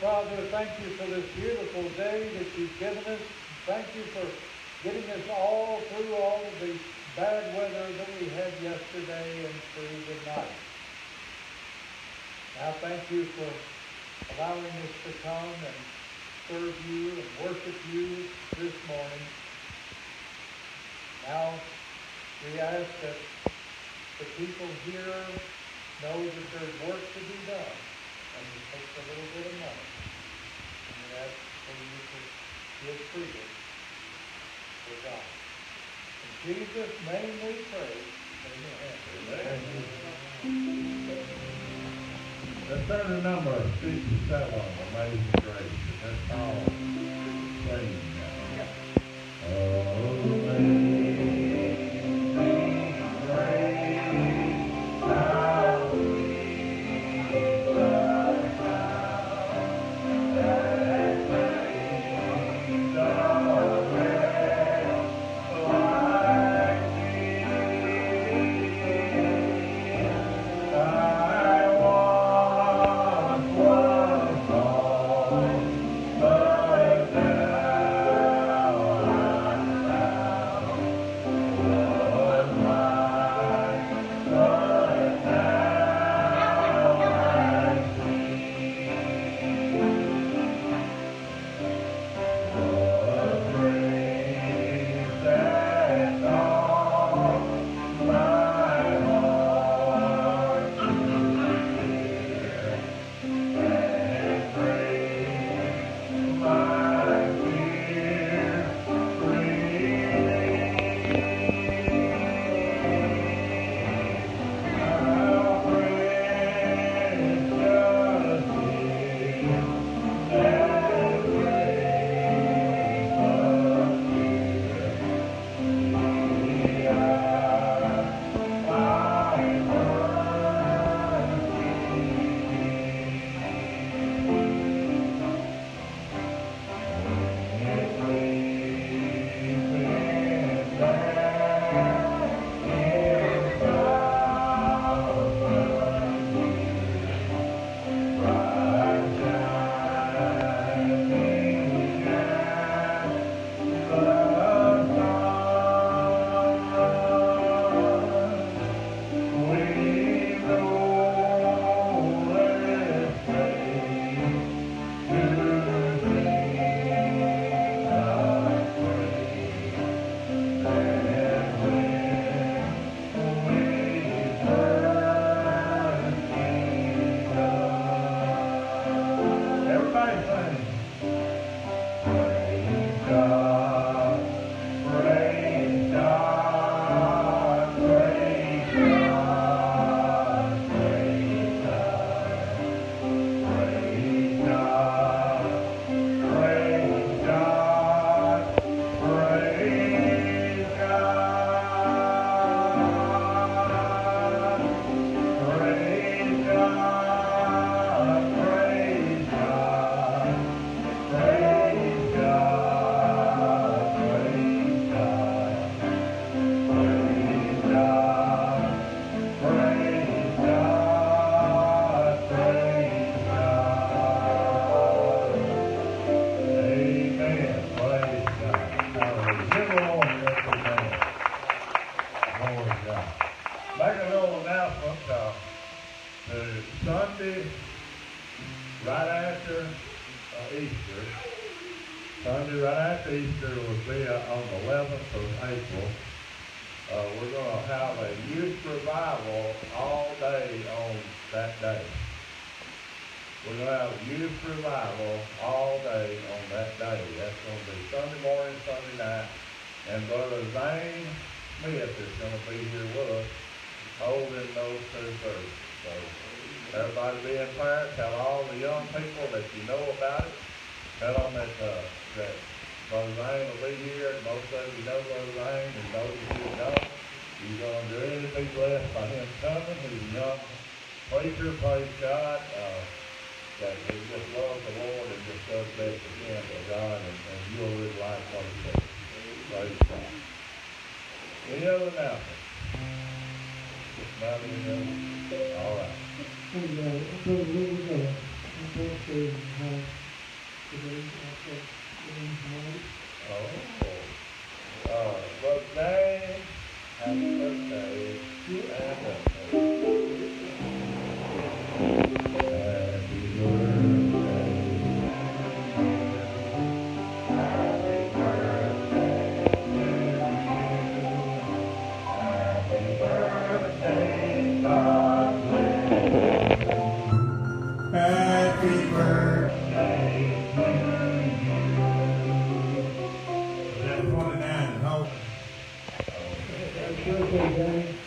Father, thank you for this beautiful day that you've given us. Thank you for getting us all through all of the bad weather that we had yesterday and through the night. Now thank you for allowing us to come and serve you and worship you this morning. Now we ask that the people here know that there's work to be done and it takes a little bit of money that for you to give freedom for God. In Jesus' name we pray. Amen. Amen. Let's turn to number 57, Amazing Grace. That's all. Sing now. Oh, youth revival all day on that day. That's gonna be Sunday morning, Sunday night. And Brother Zane Smith is gonna be here with us, holding those two services. So, everybody be in prayer, tell all the young people that you know about it. Tell them that, uh, that Brother Zane will be here, and most of you know Brother Zane, and those of you who don't, you're gonna really be blessed by him coming, he's a young preacher, praise God, uh, that just loves the Lord and just does best he can for God, and, and you'll really like what he says. Praise God. Any other announcements? Just not any other? All right. And, uh, so we will go, I'm going to, uh, today, after, getting married. Oh, uh, birthday, happy birthday, birthday. Happy birthday, Danny. You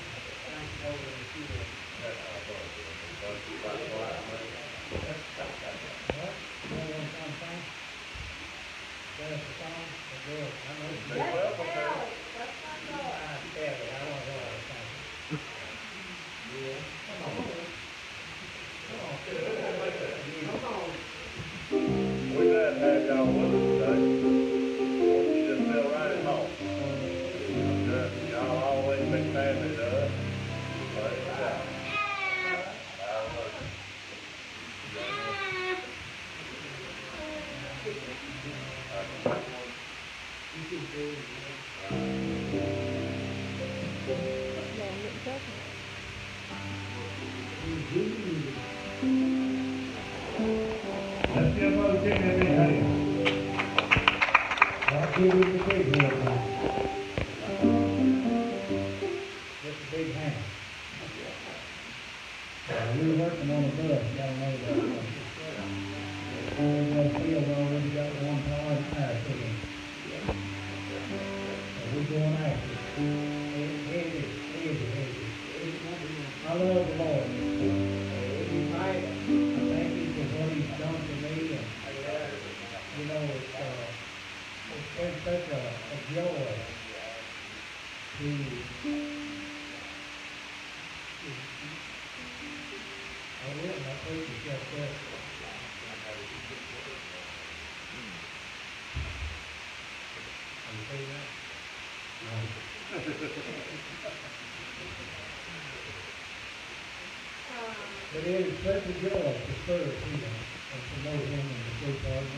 But it is such a joy to serve him and to know him and to be part of.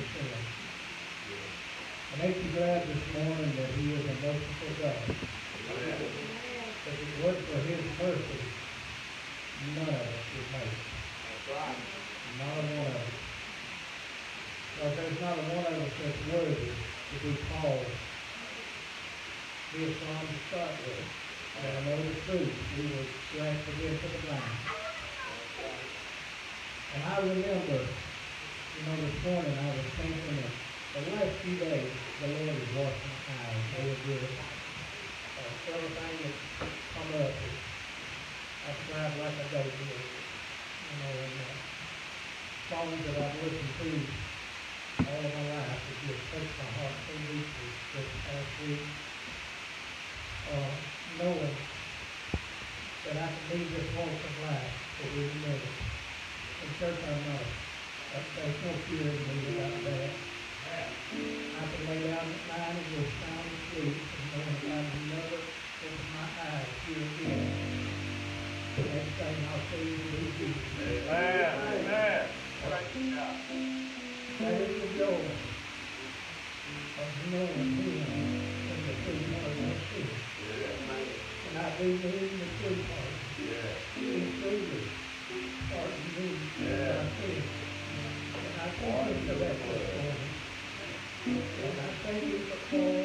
I make you glad this morning that he is a merciful God. If it weren't for his mercy, none of us would make it. That's right. Not a one of us. But there's not a one of us that's worthy to be called his son to start with. And I know the truth, we were glad to get to the ground. And I remember, you know, this morning I was thinking that the last few days, the Lord has washed my eyes very good. Uh, everything that's come up, I've cried like a baby. You know, and uh, songs that I've listened to all of my life have just touched my heart so deeply this past week. Uh, knowing that I can leave this walk of life for. And church, I know, that there's no fear in me about that. I can lay down at night and just sound asleep and knowing I will never open my eyes here again. The next thing I'll see will be Jesus. Amen, amen. That is the joy of knowing Him and the true part of our spirit. And I do believe in the true part. Thank him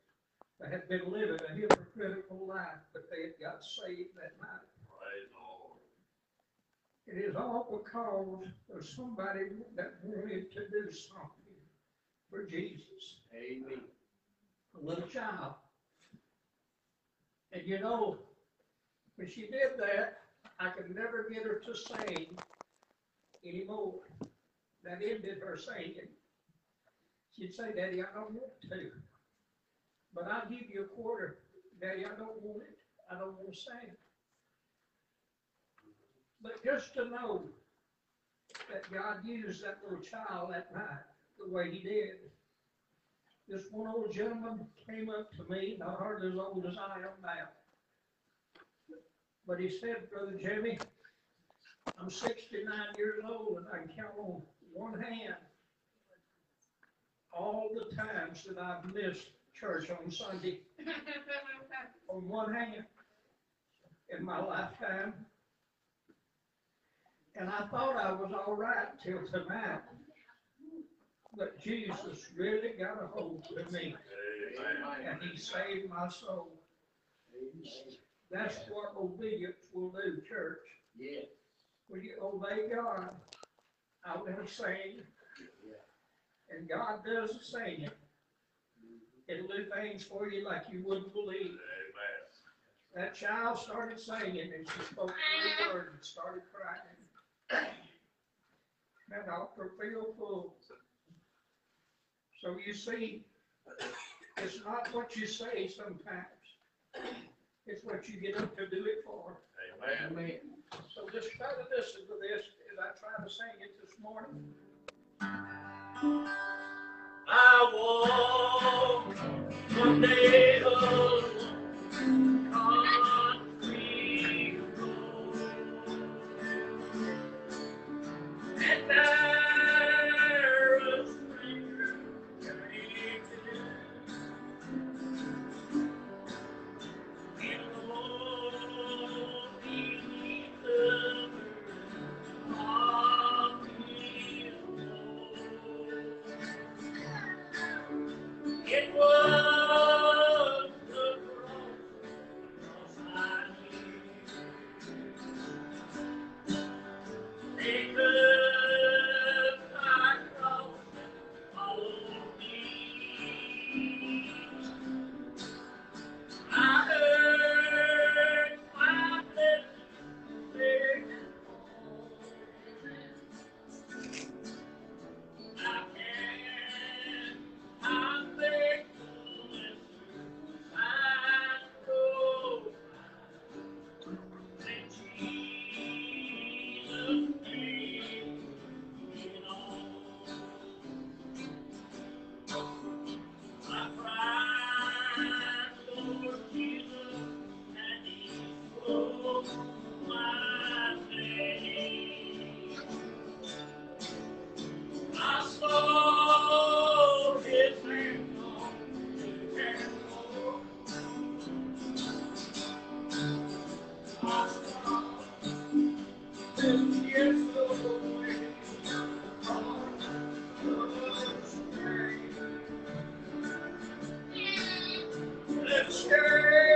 had been living a hypocritical life, but they had got saved that night. It is all because of somebody that wanted to do something for Jesus. Amen. a little child. And you know, when she did that, I could never get her to sing anymore. That ended her singing. She'd say, Daddy, I don't want to. But I'll give you a quarter. Daddy, I don't want it. I don't want to say it. But just to know that God used that little child that night the way he did this one old gentleman came up to me, not hardly as old as I am now. But he said, Brother Jimmy, I'm sixty-nine years old and I can count on one hand all the times that I've missed church on Sunday. On one hand, in my lifetime. And I thought I was all right till tonight. But Jesus really got a hold of me and he saved my soul. That's what obedience will do, church. Yes. When you obey God, I want to sing. And God does the singing. It'll do things for you like you wouldn't believe. That child started singing and she spoke three words and started crying. That altar filled full. So you see, it's not what you say sometimes. It's what you get up to do it for. Amen. So just try to listen to this as I try to sing it this morning. I walk one day oh. Scary!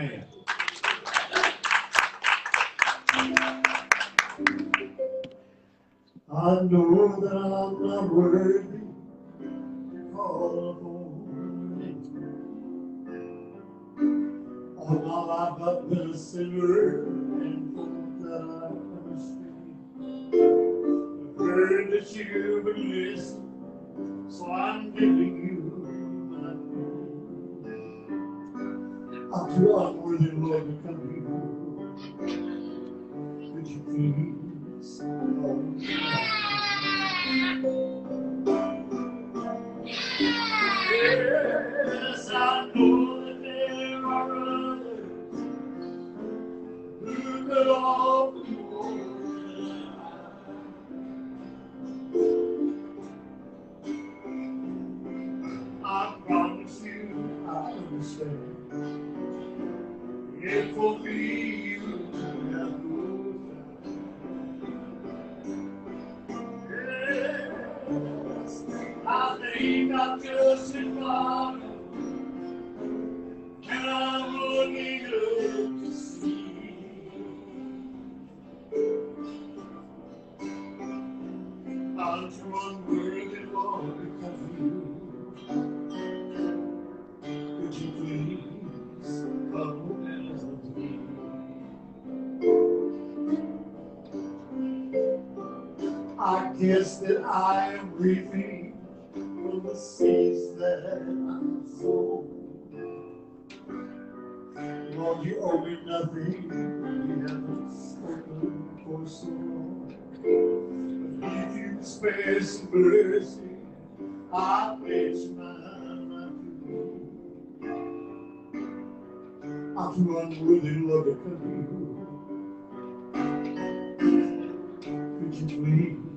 Amen. mercy, I place mine I'm too unworthy to love you. Could you please?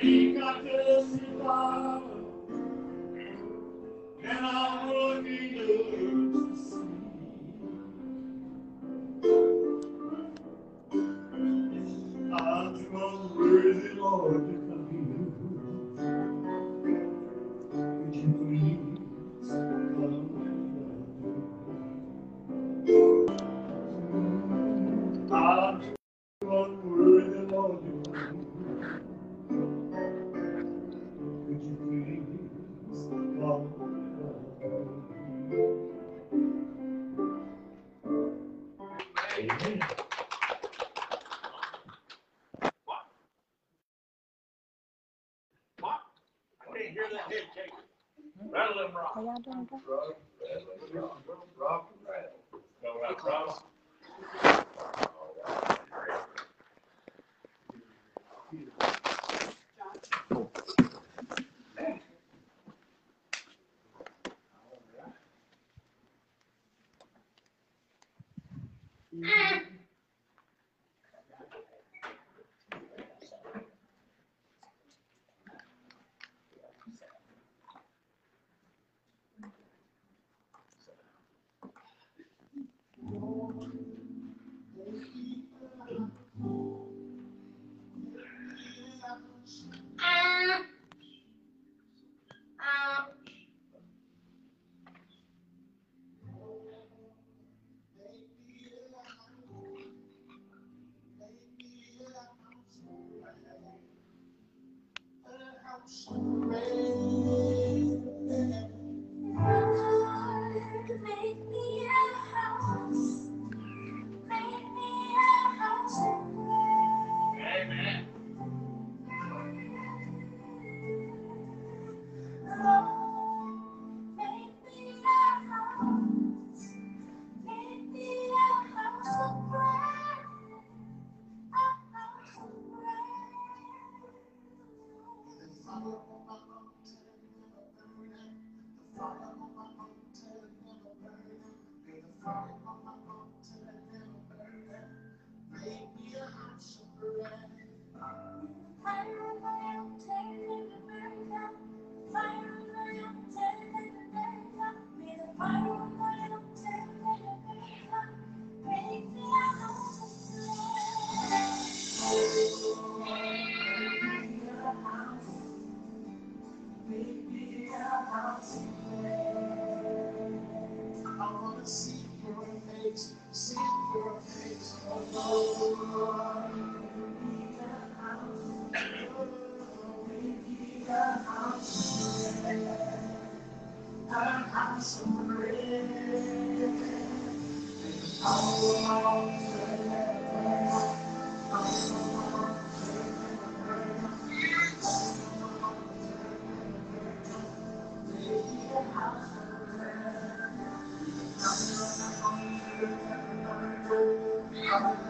I think I just Obrigado.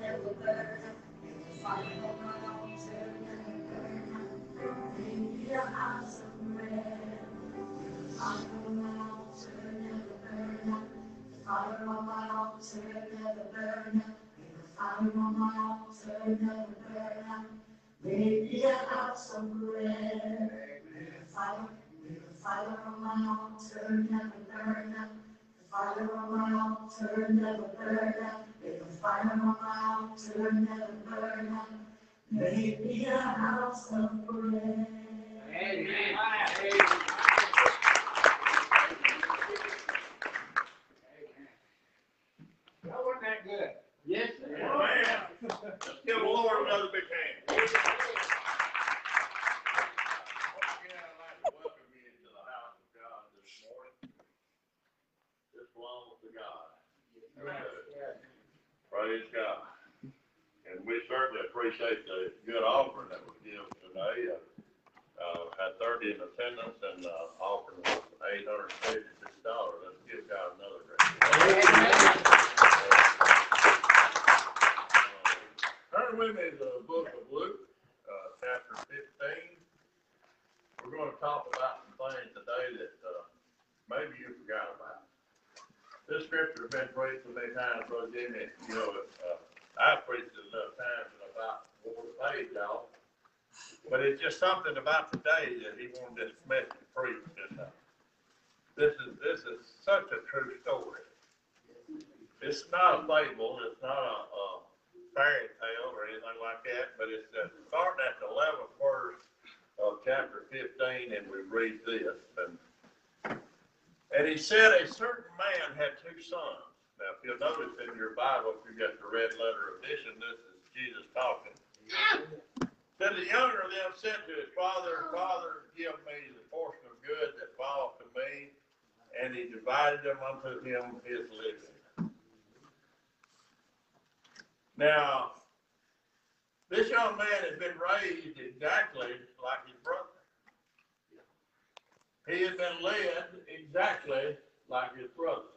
never burn. Burn. Fire on my altar, never burn. Make me a house of prayer. Fire burn. Fire on my altar, never burn. Of prayer. Fire, on my altar, never burn. May the fire on my altar never burn. Make me a house of prayer. That wasn't that good. Yes, sir. Man, let's give the Lord another big hand. Once again, I'd like to welcome you to the house of God this morning. This belongs to God. Praise God. And we certainly appreciate the good offering that was given today. Uh, had thirty in attendance and, uh, offering was eight hundred and fifty-six dollars. Let's give God another great. Turn with me to the book of Luke, uh, chapter fifteen. We're gonna talk about some things today that, uh, maybe you forgot about. This scripture's been preached so many times, but Brother Jimmy, you know, uh, I've preached it enough times and about four page, y'all. But it's just something about today that he wanted this message preached, and, uh, this is, this is such a true story. It's not a fable, it's not a, a fairy tale or anything like that, but it's uh, starting at the eleventh verse of chapter fifteen, and we read this, and and he said a certain man had two sons. Now, if you'll notice in your Bible, if you've got the red letter edition, this is Jesus talking. Then the younger of them said to his father, Father, give me the portion of good that falleth to me. And he divided them unto him his living. Now, this young man has been raised exactly like his brother. He has been led exactly like his brother.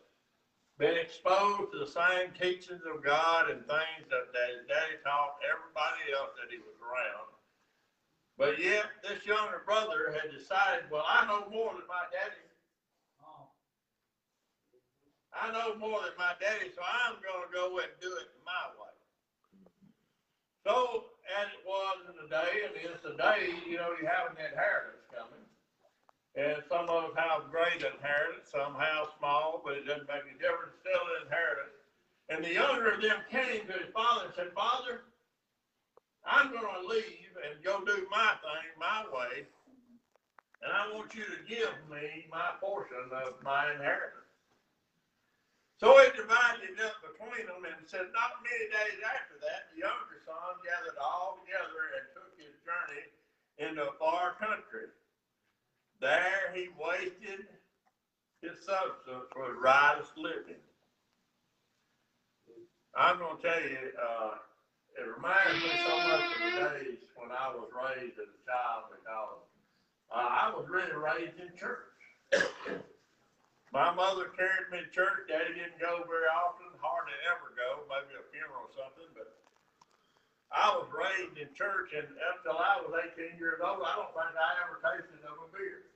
Been exposed to the same teachings of God and things that, that his daddy taught everybody else that he was around. But yet, this younger brother had decided, well, I know more than my daddy. I know more than my daddy, so I'm going to go and do it my way. So, as it was in the day, and is today, you know, you have an inheritance coming. And some of us have great inheritance, some have small, but it doesn't make any difference, still an inheritance. And the younger of them came to his father and said, Father, I'm going to leave and go do my thing my way, and I want you to give me my portion of my inheritance. So he divided it up between them and said, not many days after that, the younger son gathered all together and took his journey into a far country. There he wasted his substance with riotous living. I'm going to tell you, uh, it reminds me so much of the days when I was raised as a child because uh, I was really raised in church. My mother carried me to church. Daddy didn't go very often, hardly ever go, maybe a funeral or something. I was raised in church, and up till I was 18 years old, I don't think I ever tasted of a beer.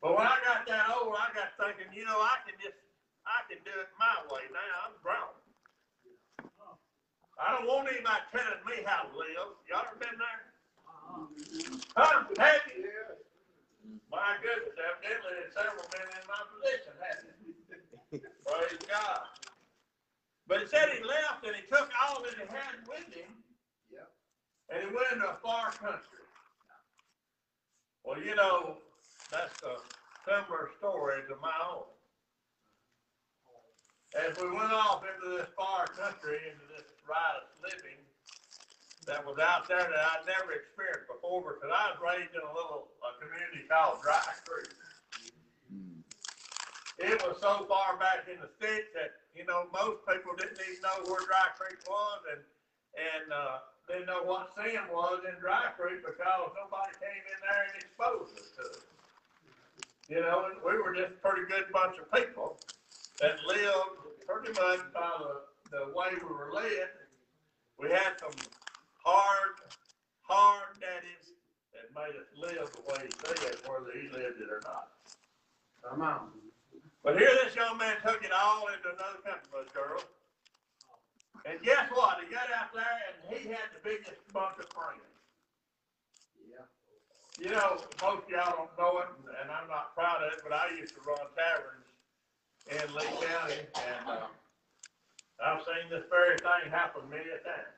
But when I got that old, I got thinking, you know, I can just, I can do it my way now. I'm grown. I don't want anybody telling me how to live. Y'all ever been there? Huh? You? My goodness, evidently there's several men in my position, it? Praise God. But it said he left and he took all that he had with him. And he went into a far country. Well, you know, that's a similar story to my own. As we went off into this far country, into this riotous living, that was out there that I'd never experienced before because I was raised in a little a community called Dry Creek. Mm. It was so far back in the sticks that, you know, most people didn't even know where Dry Creek was and, and, uh, didn't know what sin was in Dry Creek because somebody came in there and exposed us to it. You know, we were just a pretty good bunch of people that lived pretty much by the, the way we were led. We had some hard, hard daddies that made us live the way he said, whether he lived it or not. Come on. But here this young man took it all into another country, Brother Girl. And guess what? He got out there and he had the biggest bunch of friends. Yeah. You know, most of y'all don't know it, and- and I'm not proud of it, but I used to run taverns in Lee County, and, uh, I've seen this very thing happen many a time.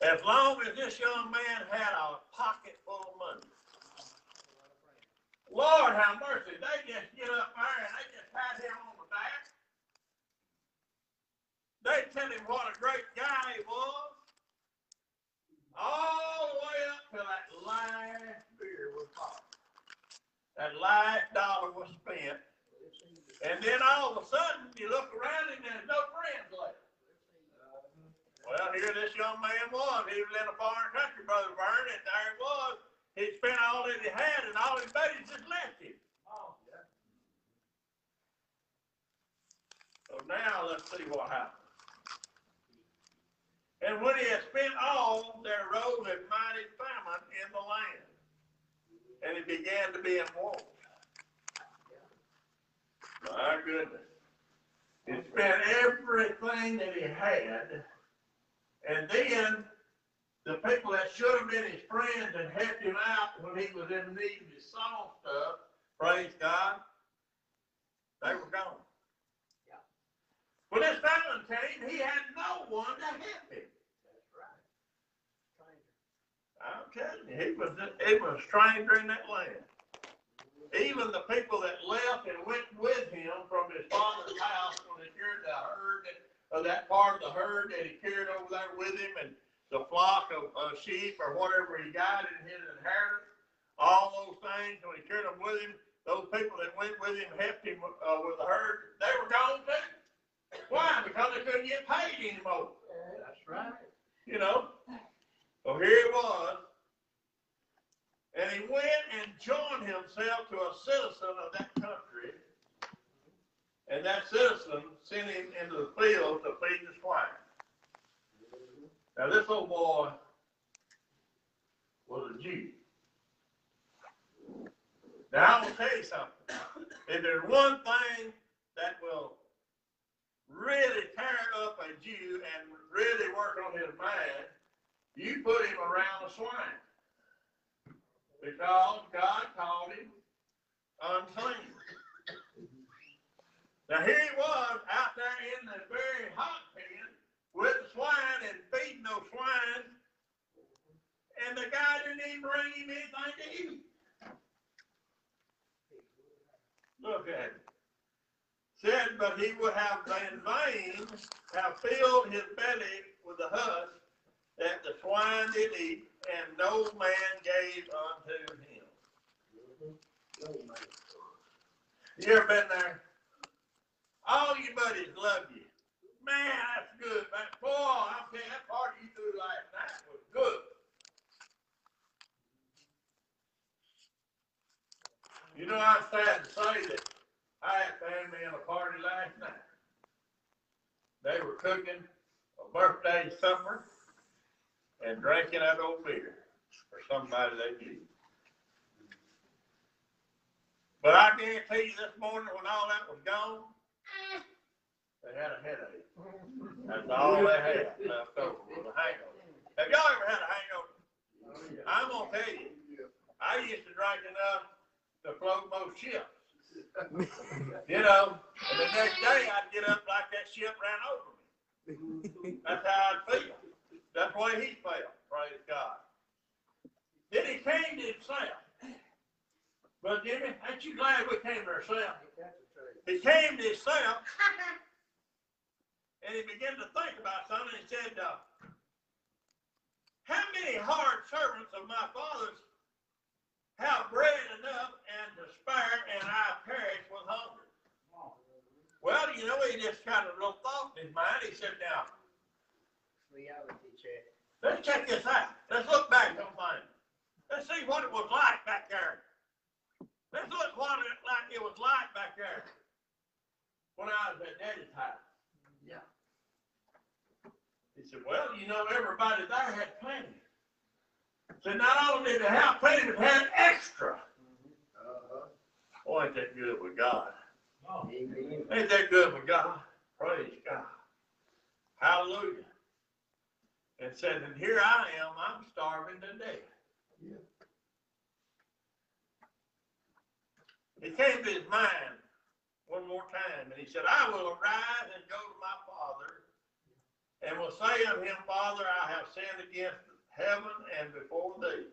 As long as this young man had a pocket full of money. Lord have mercy, they just get up there and they just pat him on the back. They tell him what a great guy he was. All the way up till that last beer was bought. That last dollar was spent. And then all of a sudden, you look around and there's no friends left. Well, here this young man was. He was in a foreign country, Brother Vern, and there he was. He spent all that he had, and all his buddies just left him. Oh, yeah. So now let's see what happened. And when he had spent all, there arose a mighty famine in the land. And it began to be in want. My goodness. He spent everything that he had. And then the people that should have been his friends and helped him out when he was in need of his song stuff, praise God, they were gone. When this Valentine, he had no one to help him. That's right. Stranger. I'm telling you, he was, he was a stranger in that land. Even the people that left and went with him from his father's house when he carried the herd, of that part of the herd that he carried over there with him and the flock of, of sheep or whatever he got in his inheritance, all those things, when he carried them with him, those people that went with him, helped him uh, with the herd, they were gone too. Why? Because they couldn't get paid anymore. That's right. You know? So here he was. And he went and joined himself to a citizen of that country. And that citizen sent him into the field to feed the swine. Now this old boy was a Jew. Now I'm gonna tell you something. If there's one thing that will really tear up a Jew and really work on his mind, you put him around the swine. Because God called him unclean. Now here he was out there in the very hot pen with swine and feeding those swine, and the guy didn't even bring him anything to eat. Look at it. Said, but he would have in vain have filled his belly with the husk that the swine did eat, and no man gave unto him. You ever been there? All your buddies love you. Man, that's good, man. Boy, I'm you, that party you threw last night was good. You know, I'm sad to say that I had family in a party last night. They were cooking a birthday supper and drinking that old beer for somebody they knew. But I guarantee you this morning when all that was gone, they had a headache. That's all they had left over was a hangover. Have y'all ever had a hangover? I'm gonna tell you, I used to drink enough to float most ships. You know, and the next day I'd get up like that ship ran over me. That's how I'd feel. That's the way he felt, praise God. Then he came to himself. But Jimmy, ain't you glad we came to ourselves? He came to himself and he began to think about something and he said, uh, how many hard servants of my father's have bread enough and to spare, and I perish with hunger. Well, you know, he just kind of little thought in his mind. He said, now, Reality check. let's check this out. Let's look back things. Let's see what it was like back there. Let's look what it like it was like back there when I was at Daddy's house. Said, well, you know, everybody there had plenty. So not only did they have plenty, but had extra. Uh-huh. Boy, ain't that good with God. Amen. Ain't that good with God? Praise God. Hallelujah. And said, and here I am, I'm starving to death. Yeah. It came to his mind one more time, and he said, I will arise and go to my father, and will say unto him, Father, I have sinned against heaven and before thee.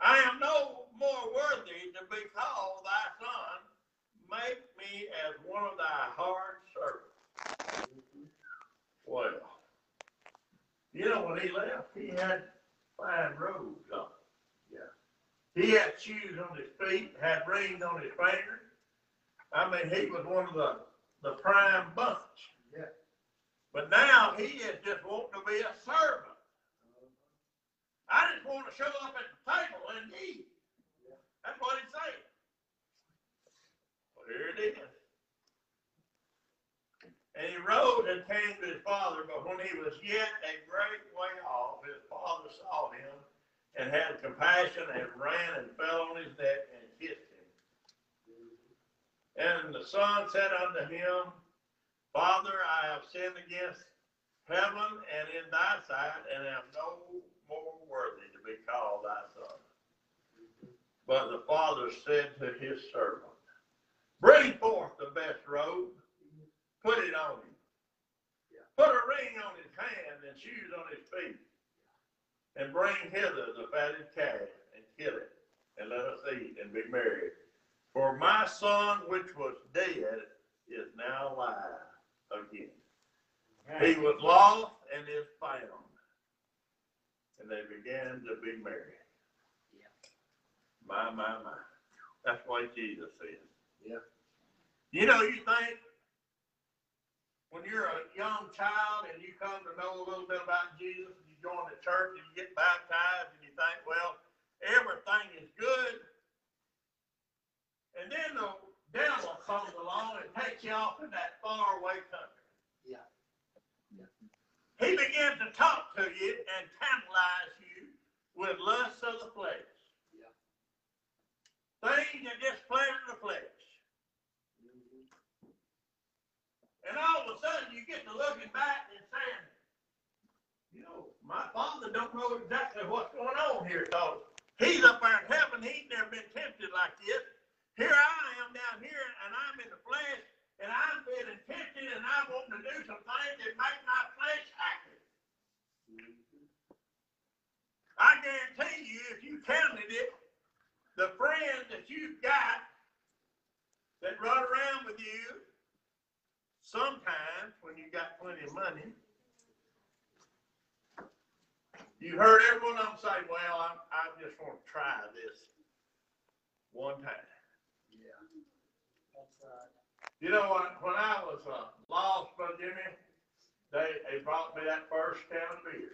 I am no more worthy to be called thy son. Make me as one of thy hard servants. Well, you know, when he left, he had fine robes on. Yeah. He had shoes on his feet, had rings on his fingers. I mean, he was one of the, the prime bunch. Yeah. But now he is just wanting to be a servant. I just want to show up at the table and eat. That's what he's saying. Well, here it is. and he rose and came to his father, but when he was yet a great way off, his father saw him and had compassion and ran and fell on his neck and kissed him. And the son said unto him, Father, I have sinned against heaven and in thy sight, and am no more worthy to be called thy son. But the father said to his servant, Bring forth the best robe, put it on him. Put a ring on his hand and shoes on his feet. And bring hither the fatted calf and kill it, and let us eat and be merry. For my son which was dead is now alive again. He was lost and is found. And they began to be merry. My, my, my. That's what Jesus said. Yeah. You know, you think when you're a young child and you come to know a little bit about Jesus, and you join the church and you get baptized and you think, well, everything is good. And then the devil comes along and takes you off in that faraway country. Yeah. yeah. He begins to talk to you and tantalize you with lusts of the flesh. Yeah. Things that just pleasure the flesh. Mm-hmm. And all of a sudden you get to looking back and saying, you know, my father don't know exactly what's going on here, cause he's up there in heaven, he's never been tempted like this. Here I am down here and I'm in the flesh and I'm feeling tempted and I want to do some things that make my flesh happy. I guarantee you, if you counted it, the friends that you've got that run around with you, sometimes when you got plenty of money, you heard every one of them say, well, I'm, I just want to try this one time. You know, when, when I was uh, lost, Brother Jimmy, they, they brought me that first can of beer.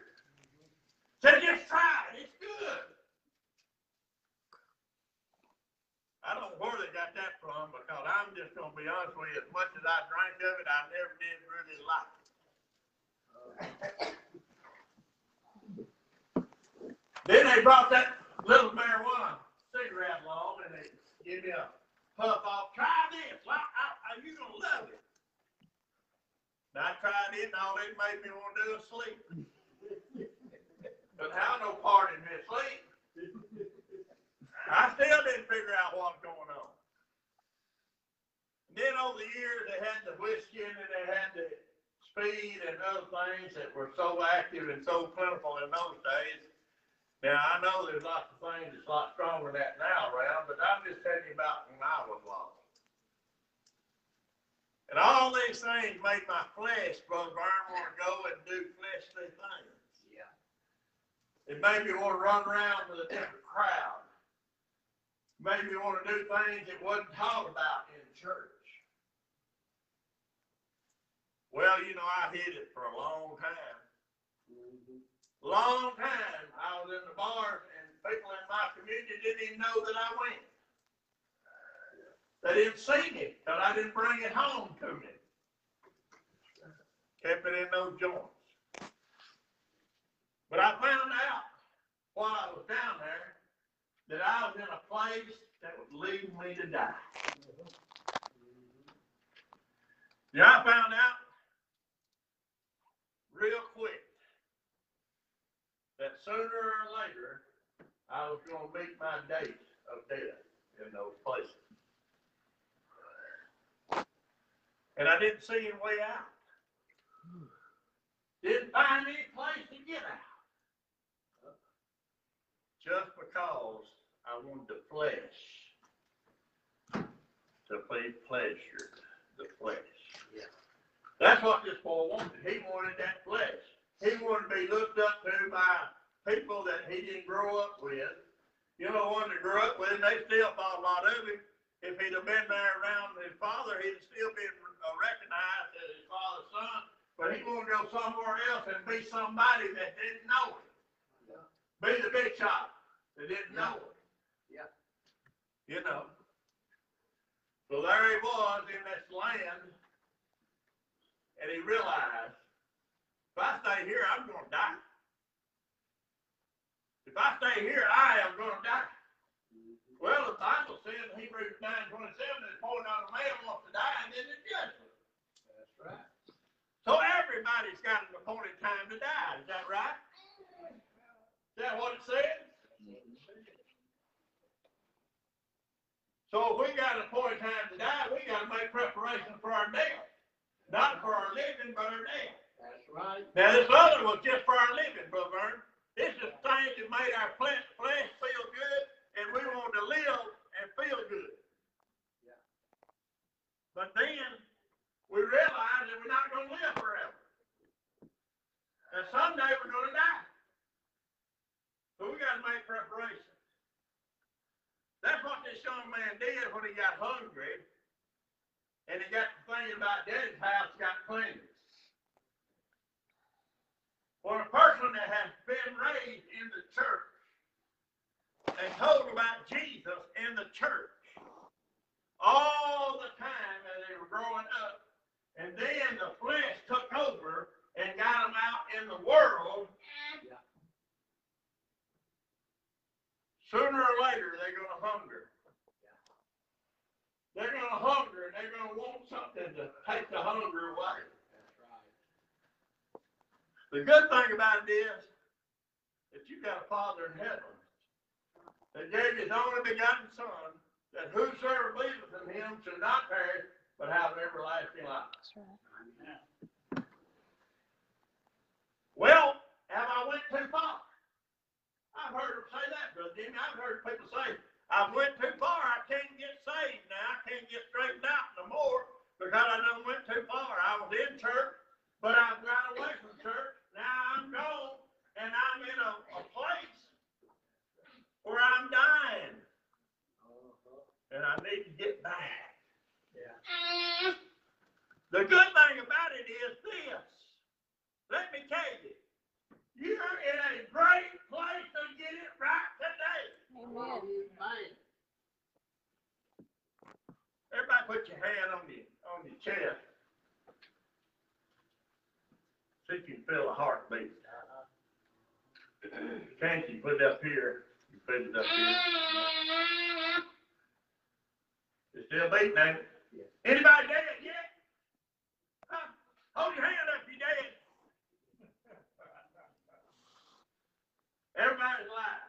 Said, just try it, it's good. I don't know where they got that from because I'm just gonna be honest with you, as much as I drank of it, I never did really like it. Then they brought that little marijuana cigarette along and they gave me a puff off. Try this. Well, I, I, you're gonna love it. And I tried it and all it made me want to do is sleep. But how no part in me sleep. I still didn't figure out what's going on. Then over the years, they had the whiskey and they had the speed and other things that were so active and so plentiful in those days. Now, I know there's lots of things that's a lot stronger than that now around, but I'm just telling you about when I was lost. And all these things made my flesh, Brother Byron, want to go and do fleshly things. Yeah. It made me want to run around with a different crowd. Made me want to do things that wasn't taught about in church. Well, you know, I hid it for a long time. Long time. I was in the bars and people in my community didn't even know that I went. They didn't see me because I didn't bring it home to me. Kept it in those joints. But I found out while I was down there that I was in a place that would lead me to die. Yeah, I found out real quick that sooner or later I was going to meet my date of death in those places. And I didn't see any way out. Didn't find any place to get out. Just because I wanted the flesh to be pleasured, the flesh. Yeah. That's what this boy wanted. He wanted that flesh. He wanted to be looked up to by people that he didn't grow up with. You know, ones that grew up with him, they still thought a lot of him. If he'd have been there around his father, he'd still been recognized as his father's son. But he wanted to go somewhere else and be somebody that didn't know him. Yeah. Be the big shot that didn't Yeah. know him. Yeah. You know. So there he was in this land. and he realized, if I stay here, I'm gonna die. If I stay here, I am gonna die. Well, the Bible says in Hebrews nine twenty-seven, that point on a man wants to die and then it's judgment. That's right. So everybody's got an appointed time to die, is that right? Is that what it says? So if we got an appointed time to die, we gotta make preparation for our death. Not for our living, but our death. That's right. Now, this other was just for our living, Brother Vern. This is things that made our flesh, flesh feel good, and we want to live and feel good. Yeah. But then, we realize that we're not gonna live forever. That someday we're gonna die. So we gotta make preparations. That's what this young man did when he got hungry, and he got to thinking about Daddy's house got clean. For a person that has been raised in the church and told about Jesus in the church all the time as they were growing up, and then the flesh took over and got them out in the world, sooner or later they're going to hunger. They're going to hunger and they're going to want something to take the hunger away. The good thing about it is that you've got a Father in heaven that gave his only begotten Son, that whosoever believeth in him shall not perish, but have everlasting life. That's right. Well, have I went too far? I've heard them say that, Brother Jimmy. I've heard people say, I've went too far. I can't get saved now. I can't get straightened out no more because I done went too far. I was in church, but I've got away from church. Now I'm gone and I'm in a, a place where I'm dying Uh-huh. and I need to get back. Yeah. The good thing about it is this. Let me tell you, you're in a great place to get it right today. Amen. Amen. Everybody put your hand on your, on your chest. See if you can feel a heartbeat. Can't you put it up here? You put it up here. It's still beating, ain't it? Yes. Anybody dead yet? Huh? Hold your hand up, you dead. Everybody's alive.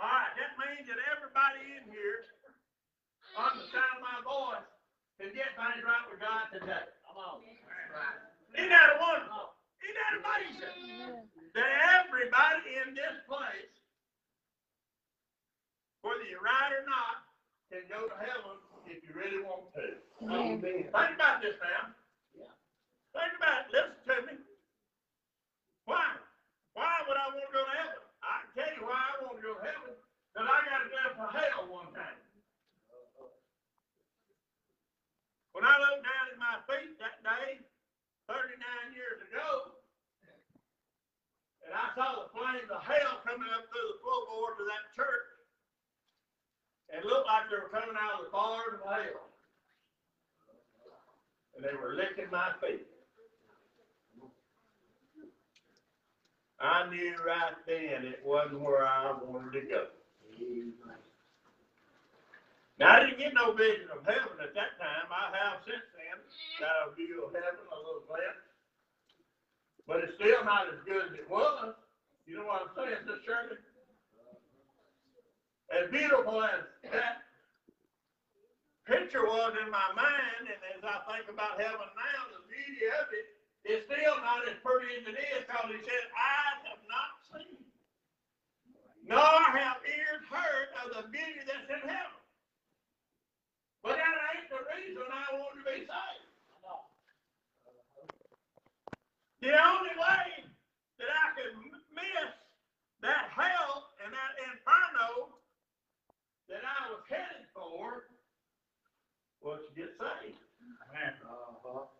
All right, that means that everybody in here, on the sound of my voice, can get things right with God today. Come on. That's right. Isn't that wonderful? Isn't that amazing? That everybody in this place, whether you're right or not, can go to heaven if you really want to. Amen. Think about this now. Yeah. Think about it. Listen to me. Why? Why would I want to go to heaven? I can tell you why I want to go to heaven. Because I got to go to hell one time. When I looked down at my feet that day, 39 years ago, and I saw the flames of hell coming up through the floorboards of that church, it looked like they were coming out of the bars of hell. And they were licking my feet. I knew right then it wasn't where I wanted to go. Now, I didn't get no vision of heaven at that time. I have since then got a view of heaven, a little glimpse. But it's still not as good as it was. You know what I'm saying, Sister Shirley? As beautiful as that picture was in my mind, and as I think about heaven now, the beauty of it is still not as pretty as it is, because he said, eyes have not seen, nor have ears heard of the beauty that's in heaven. But that ain't the reason I want to be saved. The only way that I could m- miss that hell and that inferno that I was headed for was to get saved. Uh-huh.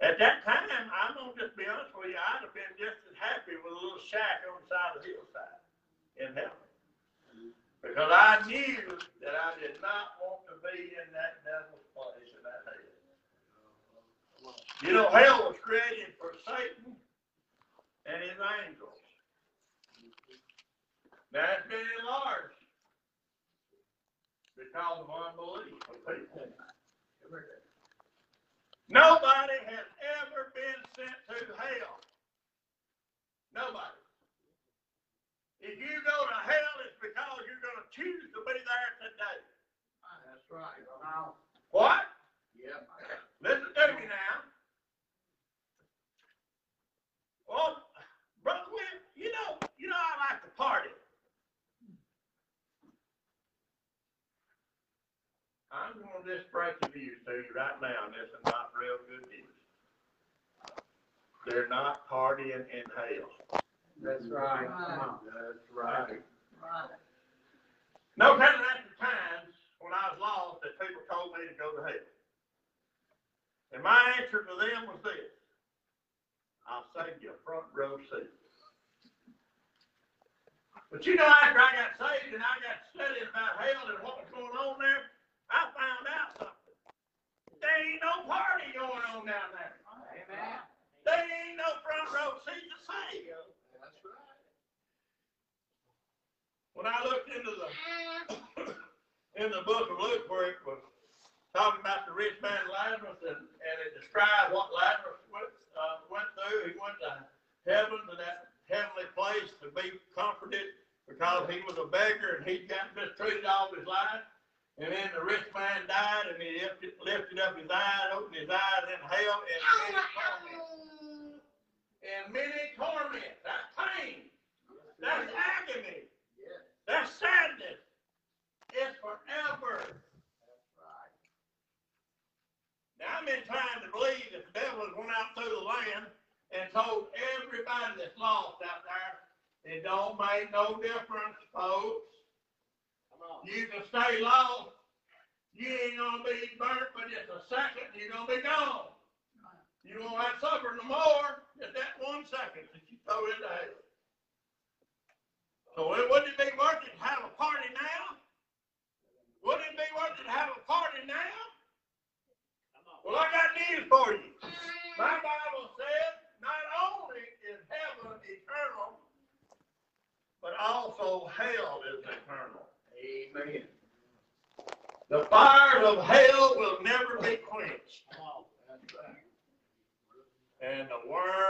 At that time, I'm gonna just be honest with you, I'd have been just as happy with a little shack on the side of the hillside in heaven. Because I knew that I did not want to be in that devil's place in that hell. You know, hell was created for Satan and his angels. It's been enlarged because of unbelief of people. Nobody has ever been sent to hell. Nobody. If you go to hell, it's because you're going to choose to be there today. That's right. Now, What? yep. Listen to me now. Well, brother Will, you know, you know I like to party. I'm gonna just break the news to you right now, and this is not real good news. They're not partying in hell. That's right. That's right. No telling at the times when I was lost that people told me to go to hell. And my answer to them was this. I'll save you a front row seat. But you know, after I got saved and I got studying about hell and what was going on there, I found out something. There ain't no party going on down there. Amen. There ain't no front row seat to save. That's right. When I the in the book of Luke where it was talking about the rich man Lazarus and, and it described what Lazarus went, uh, went through. He went to heaven to that heavenly place to be comforted because he was a beggar and he'd got mistreated all his life. And then the rich man died and he lifted, lifted up his eyes, opened his eyes in hell and many torments. And many torments. That's pain. That's agony. That's sadness. It's forever. That's right. Now, I'm inclined to believe that the devil has went out through the land and told everybody that's lost out there, it don't make no difference, folks. You can stay lost. You ain't gonna be burnt for just a second, you're gonna be gone. You won't have to suffer no more, just that one second that you throw into hell. So wouldn't it be worth it to have a party now? Wouldn't it be worth it to have a party now? Well, I got news for you. My Bible says not only is heaven eternal, but also hell is eternal. Amen. The fires of hell will never be quenched. And the worm